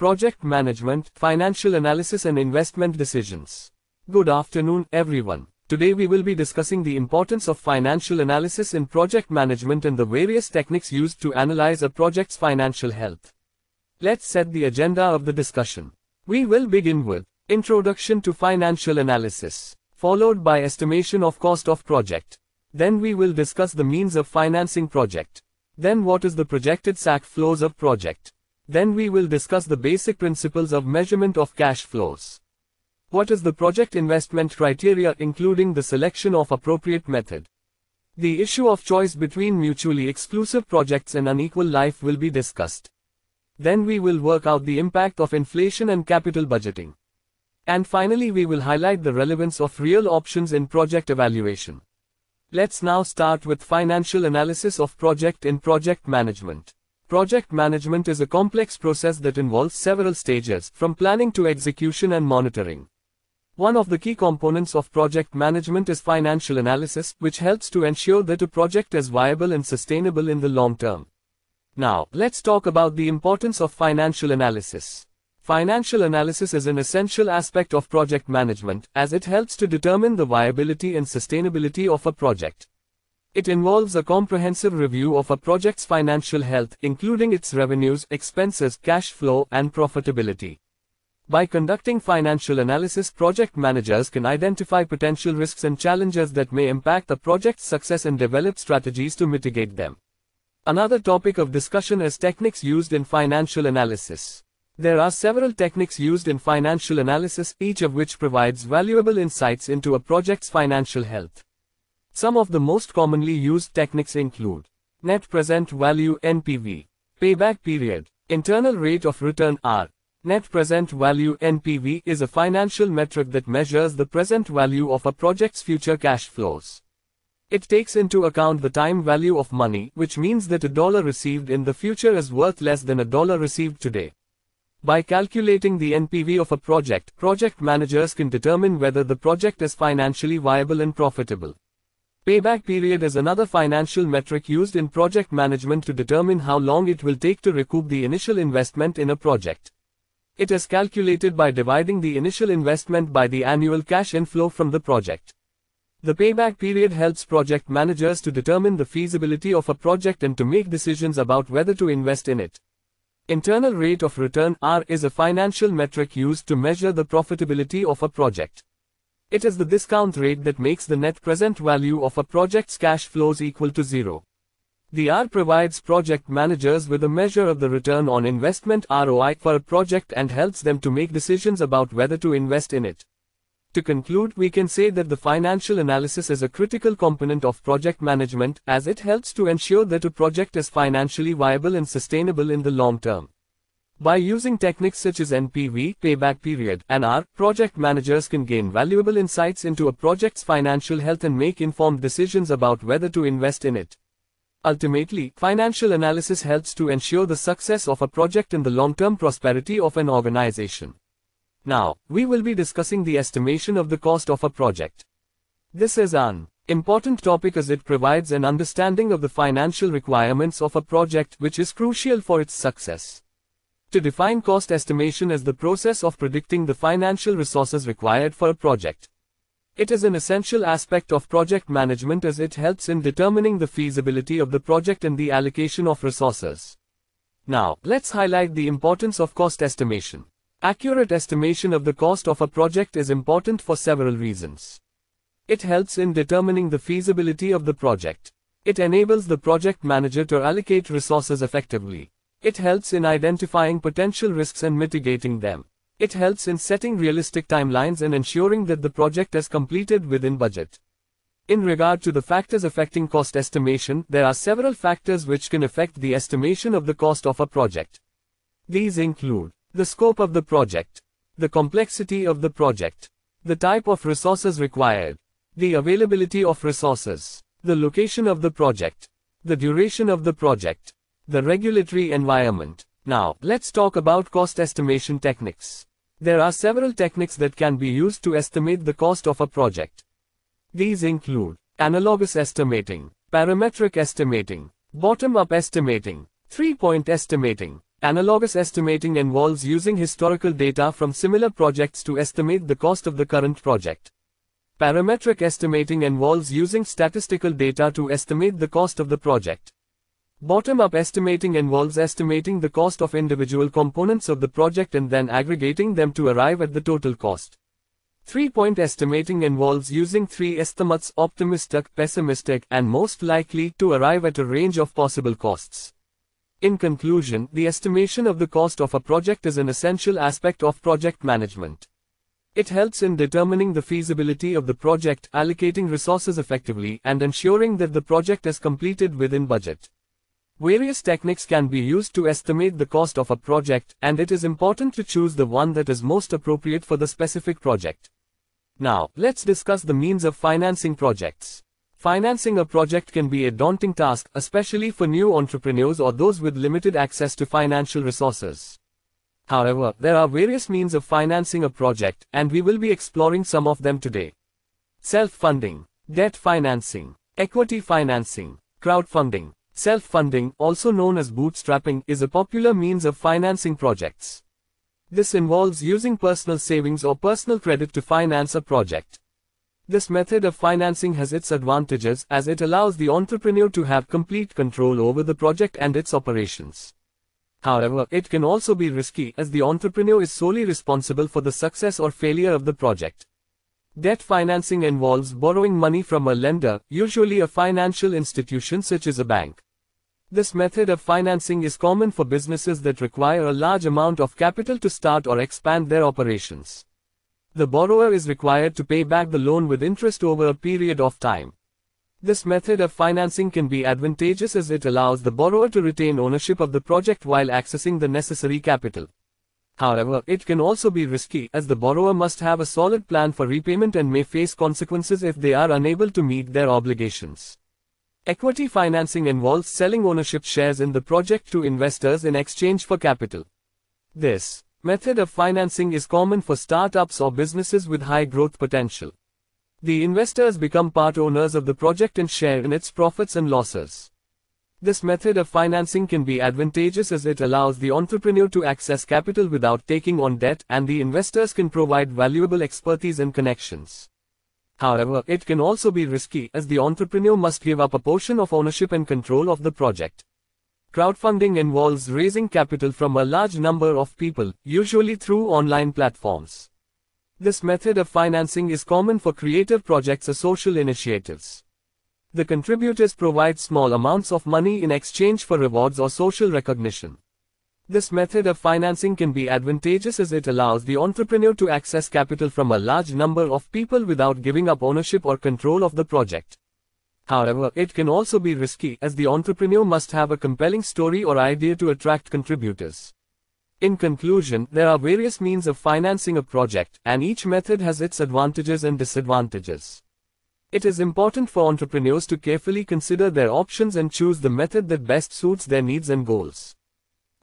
project management, financial analysis and investment decisions. Good afternoon, everyone. Today we will be discussing the importance of financial analysis in project management and the various techniques used to analyze a project's financial health. Let's set the agenda of the discussion. We will begin with Introduction to Financial Analysis, followed by Estimation of Cost of Project. Then we will discuss the means of financing project. Then what is the projected SAC flows of project. Then we will discuss the basic principles of measurement of cash flows. What is the project investment criteria including the selection of appropriate method? The issue of choice between mutually exclusive projects and unequal life will be discussed. Then we will work out the impact of inflation and capital budgeting. And finally we will highlight the relevance of real options in project evaluation. Let's now start with financial analysis of project in project management. Project management is a complex process that involves several stages, from planning to execution and monitoring. One of the key components of project management is financial analysis, which helps to ensure that a project is viable and sustainable in the long term. Now, let's talk about the importance of financial analysis. Financial analysis is an essential aspect of project management, as it helps to determine the viability and sustainability of a project. It involves a comprehensive review of a project's financial health, including its revenues, expenses, cash flow, and profitability. By conducting financial analysis, project managers can identify potential risks and challenges that may impact the project's success and develop strategies to mitigate them. Another topic of discussion is techniques used in financial analysis. There are several techniques used in financial analysis, each of which provides valuable insights into a project's financial health. Some of the most commonly used techniques include net present value NPV, payback period, internal rate of return R, Net present value NPV is a financial metric that measures the present value of a project's future cash flows. It takes into account the time value of money, which means that a dollar received in the future is worth less than a dollar received today. By calculating the NPV of a project, project managers can determine whether the project is financially viable and profitable. Payback period is another financial metric used in project management to determine how long it will take to recoup the initial investment in a project. It is calculated by dividing the initial investment by the annual cash inflow from the project. The payback period helps project managers to determine the feasibility of a project and to make decisions about whether to invest in it. Internal rate of return R is a financial metric used to measure the profitability of a project. It is the discount rate that makes the net present value of a project's cash flows equal to zero. The R provides project managers with a measure of the return on investment ROI for a project and helps them to make decisions about whether to invest in it. To conclude, we can say that the financial analysis is a critical component of project management as it helps to ensure that a project is financially viable and sustainable in the long term. By using techniques such as NPV, payback period, and R, project managers can gain valuable insights into a project's financial health and make informed decisions about whether to invest in it. Ultimately, financial analysis helps to ensure the success of a project and the long-term prosperity of an organization. Now, we will be discussing the estimation of the cost of a project. This is an important topic as it provides an understanding of the financial requirements of a project which is crucial for its success. To define cost estimation as the process of predicting the financial resources required for a project. It is an essential aspect of project management as it helps in determining the feasibility of the project and the allocation of resources. Now, let's highlight the importance of cost estimation. Accurate estimation of the cost of a project is important for several reasons. It helps in determining the feasibility of the project. It enables the project manager to allocate resources effectively. It helps in identifying potential risks and mitigating them. It helps in setting realistic timelines and ensuring that the project is completed within budget. In regard to the factors affecting cost estimation, there are several factors which can affect the estimation of the cost of a project. These include the scope of the project, the complexity of the project, the type of resources required, the availability of resources, the location of the project, the duration of the project, the regulatory environment. Now, let's talk about cost estimation techniques. There are several techniques that can be used to estimate the cost of a project. These include analogous estimating, parametric estimating, bottom-up estimating, three-point estimating, Analogous estimating involves using historical data from similar projects to estimate the cost of the current project. Parametric estimating involves using statistical data to estimate the cost of the project. Bottom-up estimating involves estimating the cost of individual components of the project and then aggregating them to arrive at the total cost. Three-point estimating involves using three estimates optimistic, pessimistic, and most likely to arrive at a range of possible costs. In conclusion, the estimation of the cost of a project is an essential aspect of project management. It helps in determining the feasibility of the project, allocating resources effectively, and ensuring that the project is completed within budget. Various techniques can be used to estimate the cost of a project, and it is important to choose the one that is most appropriate for the specific project. Now, let's discuss the means of financing projects. Financing a project can be a daunting task, especially for new entrepreneurs or those with limited access to financial resources. However, there are various means of financing a project, and we will be exploring some of them today. Self-funding, debt financing, equity financing, crowdfunding. Self-funding, also known as bootstrapping, is a popular means of financing projects. This involves using personal savings or personal credit to finance a project. This method of financing has its advantages as it allows the entrepreneur to have complete control over the project and its operations. However, it can also be risky as the entrepreneur is solely responsible for the success or failure of the project. Debt financing involves borrowing money from a lender, usually a financial institution such as a bank. This method of financing is common for businesses that require a large amount of capital to start or expand their operations. The borrower is required to pay back the loan with interest over a period of time. This method of financing can be advantageous as it allows the borrower to retain ownership of the project while accessing the necessary capital. However, it can also be risky as the borrower must have a solid plan for repayment and may face consequences if they are unable to meet their obligations. Equity financing involves selling ownership shares in the project to investors in exchange for capital. This Method of financing is common for startups or businesses with high growth potential. The investors become part owners of the project and share in its profits and losses. This method of financing can be advantageous as it allows the entrepreneur to access capital without taking on debt and the investors can provide valuable expertise and connections. However, it can also be risky as the entrepreneur must give up a portion of ownership and control of the project. Crowdfunding involves raising capital from a large number of people, usually through online platforms. This method of financing is common for creative projects or social initiatives. The contributors provide small amounts of money in exchange for rewards or social recognition. This method of financing can be advantageous as it allows the entrepreneur to access capital from a large number of people without giving up ownership or control of the project. However, it can also be risky as the entrepreneur must have a compelling story or idea to attract contributors. In conclusion, there are various means of financing a project, and each method has its advantages and disadvantages. It is important for entrepreneurs to carefully consider their options and choose the method that best suits their needs and goals.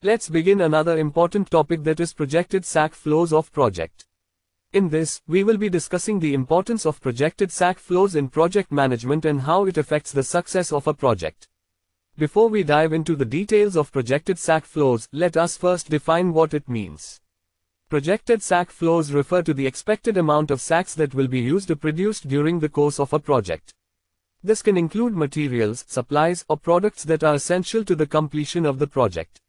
Let's begin another important topic that is projected SAC flows of project. In this, we will be discussing the importance of projected SAC flows in project management and how it affects the success of a project. Before we dive into the details of projected SAC flows, let us first define what it means. Projected SAC flows refer to the expected amount of SACs that will be used or produced during the course of a project. This can include materials, supplies, or products that are essential to the completion of the project.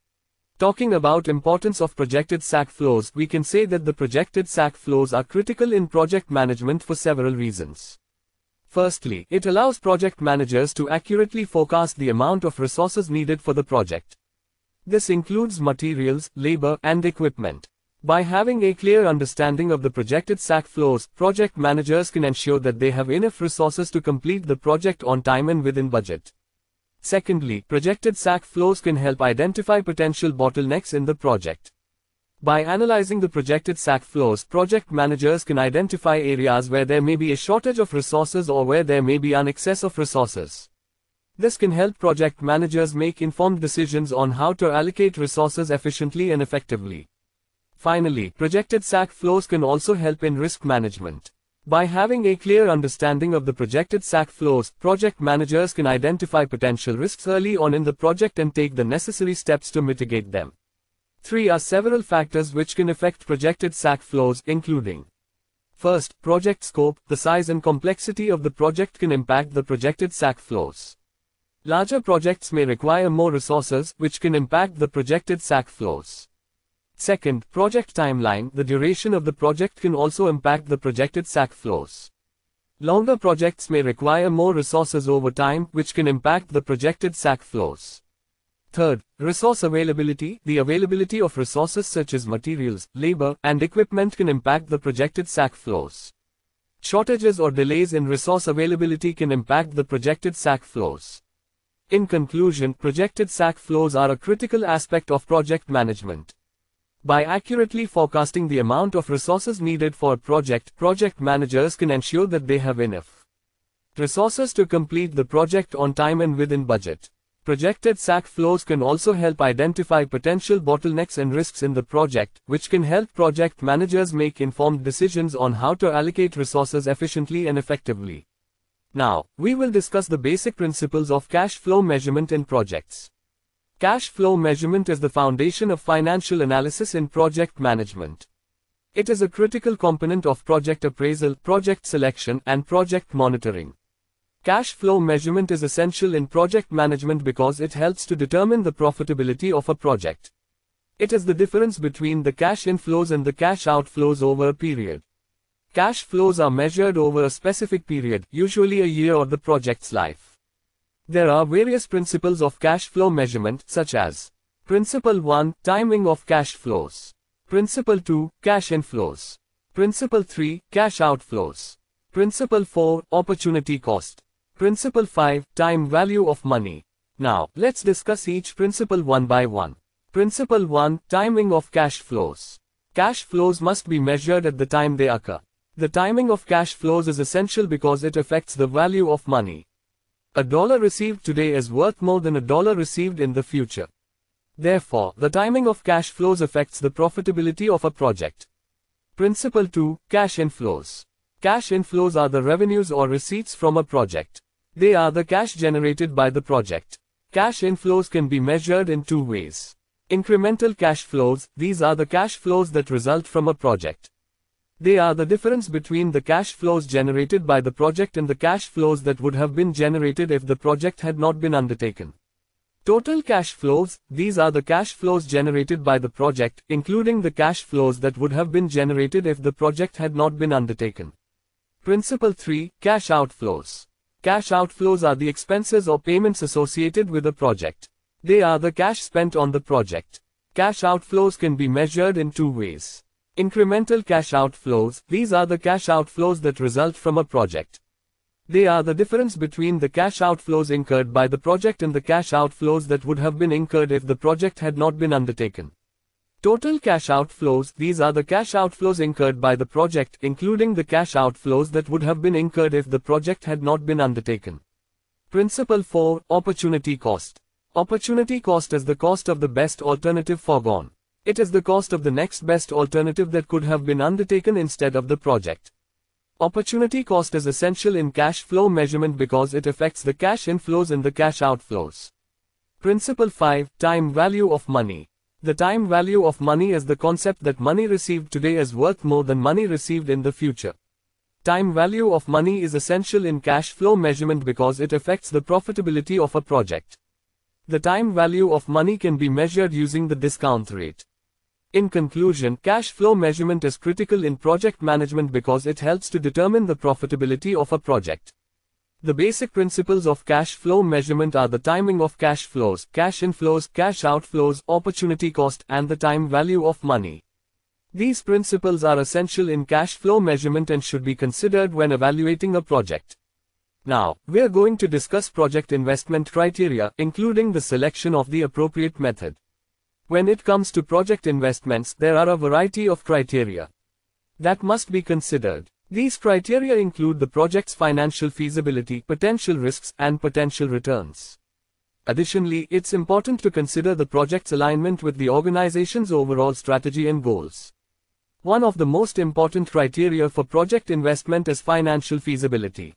Talking about importance of projected SAC flows, we can say that the projected SAC flows are critical in project management for several reasons. Firstly, it allows project managers to accurately forecast the amount of resources needed for the project. This includes materials, labor, and equipment. By having a clear understanding of the projected SAC flows, project managers can ensure that they have enough resources to complete the project on time and within budget. Secondly, projected SAC flows can help identify potential bottlenecks in the project. By analyzing the projected SAC flows, project managers can identify areas where there may be a shortage of resources or where there may be an excess of resources. This can help project managers make informed decisions on how to allocate resources efficiently and effectively. Finally, projected SAC flows can also help in risk management. By having a clear understanding of the projected SAC flows, project managers can identify potential risks early on in the project and take the necessary steps to mitigate them. Three are several factors which can affect projected SAC flows, including First, project scope, the size and complexity of the project can impact the projected SAC flows. Larger projects may require more resources, which can impact the projected SAC flows. Second, project timeline, the duration of the project can also impact the projected SAC flows. Longer projects may require more resources over time, which can impact the projected SAC flows. Third, resource availability. The availability of resources such as materials, labor, and equipment can impact the projected SAC flows. Shortages or delays in resource availability can impact the projected SAC flows. In conclusion, projected SAC flows are a critical aspect of project management. By accurately forecasting the amount of resources needed for a project, project managers can ensure that they have enough resources to complete the project on time and within budget. Projected SAC flows can also help identify potential bottlenecks and risks in the project, which can help project managers make informed decisions on how to allocate resources efficiently and effectively. Now, we will discuss the basic principles of cash flow measurement in projects. Cash flow measurement is the foundation of financial analysis in project management. It is a critical component of project appraisal, project selection, and project monitoring. Cash flow measurement is essential in project management because it helps to determine the profitability of a project. It is the difference between the cash inflows and the cash outflows over a period. Cash flows are measured over a specific period, usually a year or the project's life. There are various principles of cash flow measurement, such as Principle 1 Timing of cash flows. Principle 2 Cash inflows. Principle 3 Cash outflows. Principle 4 Opportunity cost. Principle 5 Time value of money. Now, let's discuss each principle one by one. Principle 1 Timing of cash flows. Cash flows must be measured at the time they occur. The timing of cash flows is essential because it affects the value of money. A dollar received today is worth more than a dollar received in the future. Therefore, the timing of cash flows affects the profitability of a project. Principle 2 Cash inflows. Cash inflows are the revenues or receipts from a project. They are the cash generated by the project. Cash inflows can be measured in two ways. Incremental cash flows, these are the cash flows that result from a project. They are the difference between the cash flows generated by the project and the cash flows that would have been generated if the project had not been undertaken. Total cash flows, these are the cash flows generated by the project, including the cash flows that would have been generated if the project had not been undertaken. Principle 3 Cash outflows. Cash outflows are the expenses or payments associated with a project. They are the cash spent on the project. Cash outflows can be measured in two ways. Incremental cash outflows, these are the cash outflows that result from a project. They are the difference between the cash outflows incurred by the project and the cash outflows that would have been incurred if the project had not been undertaken. Total cash outflows, these are the cash outflows incurred by the project, including the cash outflows that would have been incurred if the project had not been undertaken. Principle 4, Opportunity Cost. Opportunity cost is the cost of the best alternative foregone. It is the cost of the next best alternative that could have been undertaken instead of the project. Opportunity cost is essential in cash flow measurement because it affects the cash inflows and the cash outflows. Principle 5, Time Value of Money. The time value of money is the concept that money received today is worth more than money received in the future. Time value of money is essential in cash flow measurement because it affects the profitability of a project. The time value of money can be measured using the discount rate. In conclusion, cash flow measurement is critical in project management because it helps to determine the profitability of a project. The basic principles of cash flow measurement are the timing of cash flows, cash inflows, cash outflows, opportunity cost, and the time value of money. These principles are essential in cash flow measurement and should be considered when evaluating a project. Now, we're going to discuss project investment criteria, including the selection of the appropriate method. When it comes to project investments, there are a variety of criteria that must be considered. These criteria include the project's financial feasibility, potential risks, and potential returns. Additionally, it's important to consider the project's alignment with the organization's overall strategy and goals. One of the most important criteria for project investment is financial feasibility.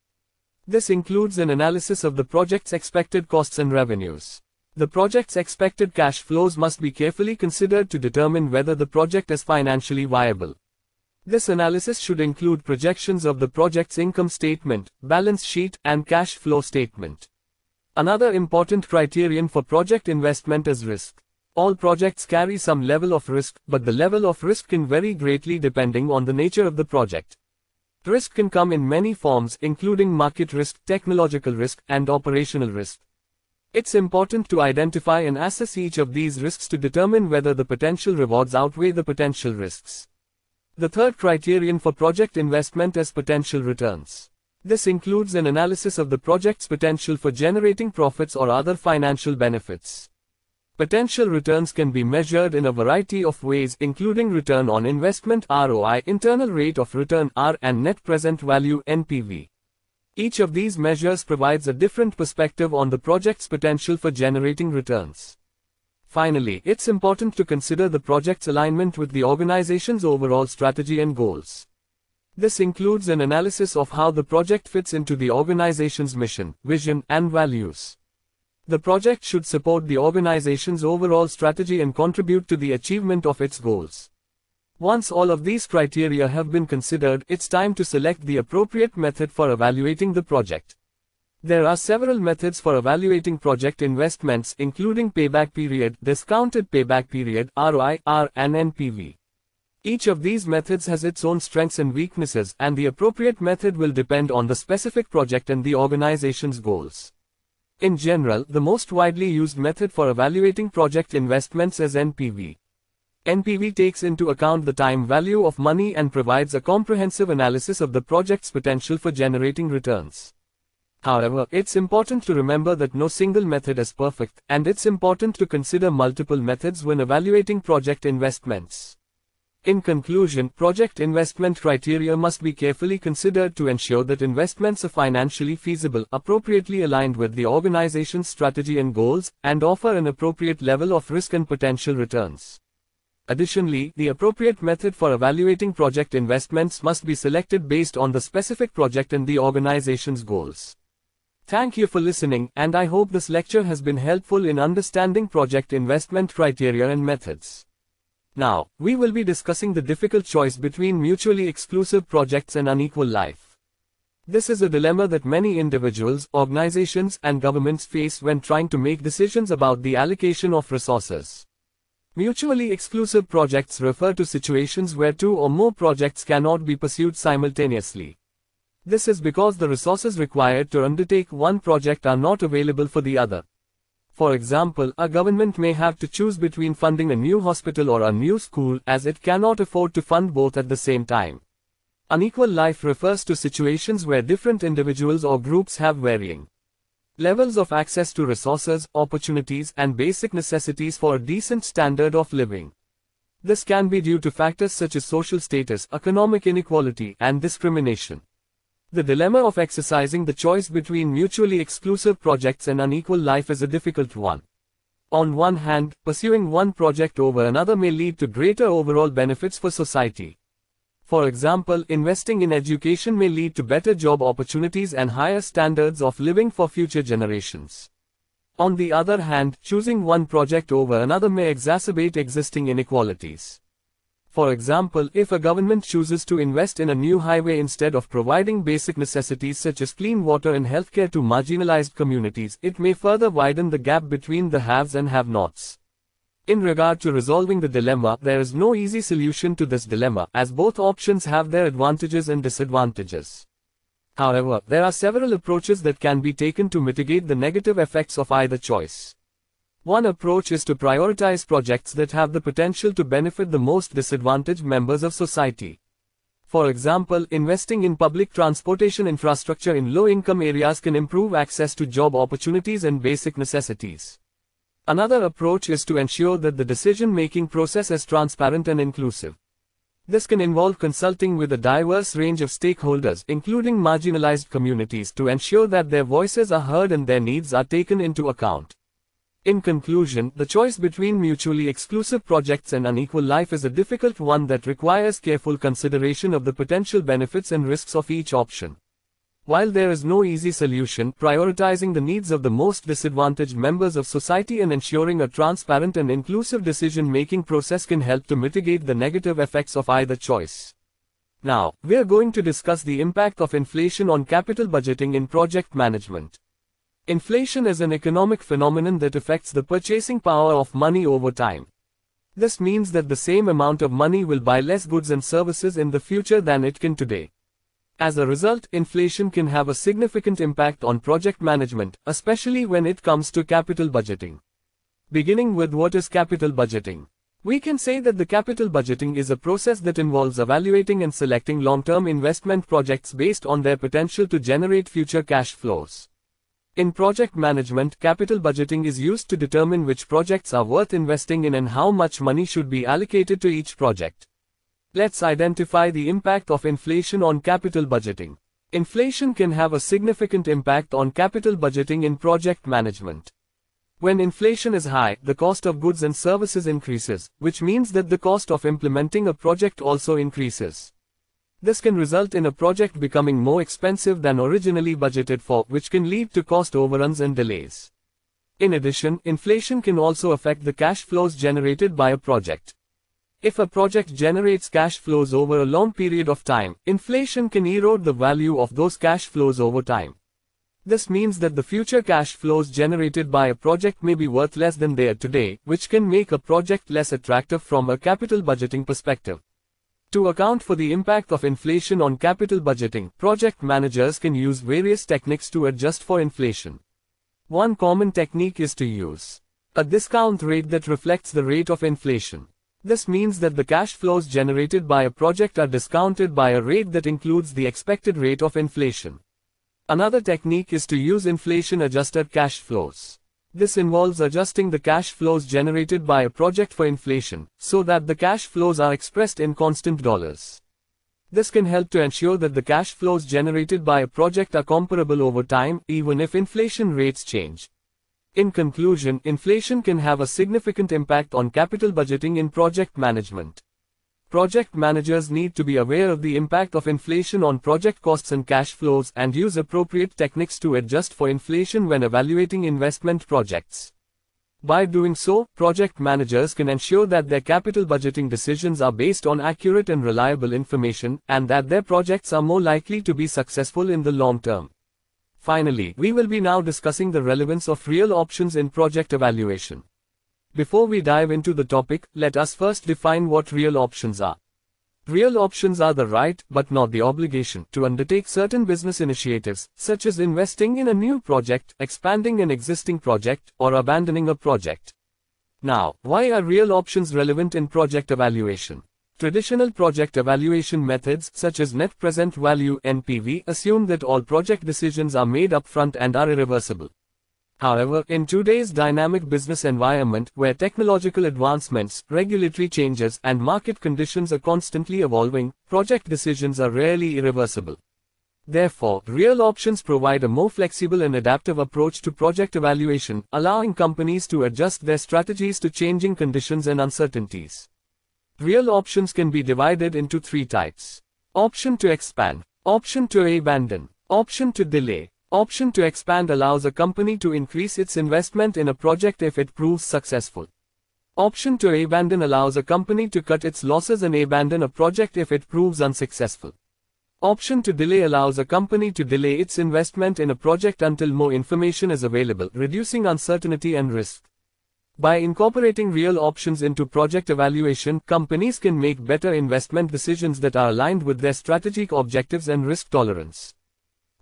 This includes an analysis of the project's expected costs and revenues. The project's expected cash flows must be carefully considered to determine whether the project is financially viable. This analysis should include projections of the project's income statement, balance sheet, and cash flow statement. Another important criterion for project investment is risk. All projects carry some level of risk, but the level of risk can vary greatly depending on the nature of the project. Risk can come in many forms including market risk, technological risk, and operational risk. It's important to identify and assess each of these risks to determine whether the potential rewards outweigh the potential risks. The third criterion for project investment is potential returns. This includes an analysis of the project's potential for generating profits or other financial benefits. Potential returns can be measured in a variety of ways including return on investment ROI, internal rate of return R and net present value NPV. Each of these measures provides a different perspective on the project's potential for generating returns. Finally, it's important to consider the project's alignment with the organization's overall strategy and goals. This includes an analysis of how the project fits into the organization's mission, vision, and values. The project should support the organization's overall strategy and contribute to the achievement of its goals. Once all of these criteria have been considered, it's time to select the appropriate method for evaluating the project. There are several methods for evaluating project investments including payback period, discounted payback period, ROI, R, and NPV. Each of these methods has its own strengths and weaknesses and the appropriate method will depend on the specific project and the organization's goals. In general, the most widely used method for evaluating project investments is NPV. NPV takes into account the time value of money and provides a comprehensive analysis of the project's potential for generating returns. However, it's important to remember that no single method is perfect, and it's important to consider multiple methods when evaluating project investments. In conclusion, project investment criteria must be carefully considered to ensure that investments are financially feasible, appropriately aligned with the organization's strategy and goals, and offer an appropriate level of risk and potential returns. Additionally, the appropriate method for evaluating project investments must be selected based on the specific project and the organization's goals. Thank you for listening, and I hope this lecture has been helpful in understanding project investment criteria and methods. Now, we will be discussing the difficult choice between mutually exclusive projects and unequal life. This is a dilemma that many individuals, organizations, and governments face when trying to make decisions about the allocation of resources. Mutually exclusive projects refer to situations where two or more projects cannot be pursued simultaneously. This is because the resources required to undertake one project are not available for the other. For example, a government may have to choose between funding a new hospital or a new school as it cannot afford to fund both at the same time. Unequal life refers to situations where different individuals or groups have varying levels of access to resources, opportunities, and basic necessities for a decent standard of living. This can be due to factors such as social status, economic inequality, and discrimination. The dilemma of exercising the choice between mutually exclusive projects and unequal life is a difficult one. On one hand, pursuing one project over another may lead to greater overall benefits for society. For example, investing in education may lead to better job opportunities and higher standards of living for future generations. On the other hand, choosing one project over another may exacerbate existing inequalities. For example, if a government chooses to invest in a new highway instead of providing basic necessities such as clean water and healthcare to marginalized communities, it may further widen the gap between the haves and have-nots. In regard to resolving the dilemma, there is no easy solution to this dilemma, as both options have their advantages and disadvantages. However, there are several approaches that can be taken to mitigate the negative effects of either choice. One approach is to prioritize projects that have the potential to benefit the most disadvantaged members of society. For example, investing in public transportation infrastructure in low-income areas can improve access to job opportunities and basic necessities. Another approach is to ensure that the decision-making process is transparent and inclusive. This can involve consulting with a diverse range of stakeholders, including marginalized communities, to ensure that their voices are heard and their needs are taken into account. In conclusion, the choice between mutually exclusive projects and unequal life is a difficult one that requires careful consideration of the potential benefits and risks of each option. While there is no easy solution, prioritizing the needs of the most disadvantaged members of society and ensuring a transparent and inclusive decision-making process can help to mitigate the negative effects of either choice. Now, we are going to discuss the impact of inflation on capital budgeting in project management. Inflation is an economic phenomenon that affects the purchasing power of money over time. This means that the same amount of money will buy less goods and services in the future than it can today. As a result, inflation can have a significant impact on project management, especially when it comes to capital budgeting. Beginning with what is capital budgeting? We can say that the capital budgeting is a process that involves evaluating and selecting long-term investment projects based on their potential to generate future cash flows. In project management, capital budgeting is used to determine which projects are worth investing in and how much money should be allocated to each project. Let's identify the impact of inflation on capital budgeting. Inflation can have a significant impact on capital budgeting in project management. When inflation is high, the cost of goods and services increases, which means that the cost of implementing a project also increases. This can result in a project becoming more expensive than originally budgeted for, which can lead to cost overruns and delays. In addition, inflation can also affect the cash flows generated by a project. If a project generates cash flows over a long period of time, inflation can erode the value of those cash flows over time. This means that the future cash flows generated by a project may be worth less than they are today, which can make a project less attractive from a capital budgeting perspective. To account for the impact of inflation on capital budgeting, project managers can use various techniques to adjust for inflation. One common technique is to use a discount rate that reflects the rate of inflation. This means that the cash flows generated by a project are discounted by a rate that includes the expected rate of inflation. Another technique is to use inflation-adjusted cash flows. This involves adjusting the cash flows generated by a project for inflation, so that the cash flows are expressed in constant dollars. This can help to ensure that the cash flows generated by a project are comparable over time, even if inflation rates change. In conclusion, inflation can have a significant impact on capital budgeting in project management. Project managers need to be aware of the impact of inflation on project costs and cash flows and use appropriate techniques to adjust for inflation when evaluating investment projects. By doing so, project managers can ensure that their capital budgeting decisions are based on accurate and reliable information, and that their projects are more likely to be successful in the long term. Finally, we will be now discussing the relevance of real options in project evaluation. Before we dive into the topic, let us first define what real options are. Real options are the right, but not the obligation, to undertake certain business initiatives, such as investing in a new project, expanding an existing project, or abandoning a project. Now, why are real options relevant in project evaluation? Traditional project evaluation methods such as net present value NPV assume that all project decisions are made upfront and are irreversible. However, in today's dynamic business environment where technological advancements, regulatory changes, and market conditions are constantly evolving, project decisions are rarely irreversible. Therefore, real options provide a more flexible and adaptive approach to project evaluation, allowing companies to adjust their strategies to changing conditions and uncertainties. Real options can be divided into three types. Option to expand. Option to abandon. Option to delay. Option to expand allows a company to increase its investment in a project if it proves successful. Option to abandon allows a company to cut its losses and abandon a project if it proves unsuccessful. Option to delay allows a company to delay its investment in a project until more information is available, reducing uncertainty and risk. By incorporating real options into project evaluation, companies can make better investment decisions that are aligned with their strategic objectives and risk tolerance.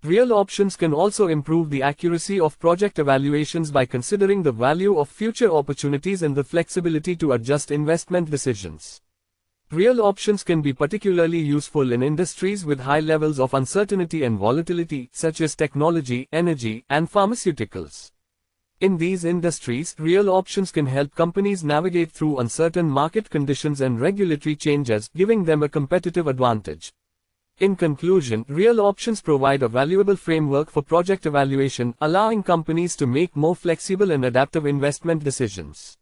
Real options can also improve the accuracy of project evaluations by considering the value of future opportunities and the flexibility to adjust investment decisions. Real options can be particularly useful in industries with high levels of uncertainty and volatility, such as technology, energy, and pharmaceuticals. In these industries, real options can help companies navigate through uncertain market conditions and regulatory changes, giving them a competitive advantage. In conclusion, real options provide a valuable framework for project evaluation, allowing companies to make more flexible and adaptive investment decisions.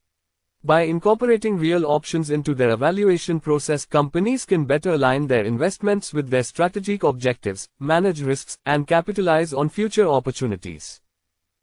By incorporating real options into their evaluation process, companies can better align their investments with their strategic objectives, manage risks, and capitalize on future opportunities.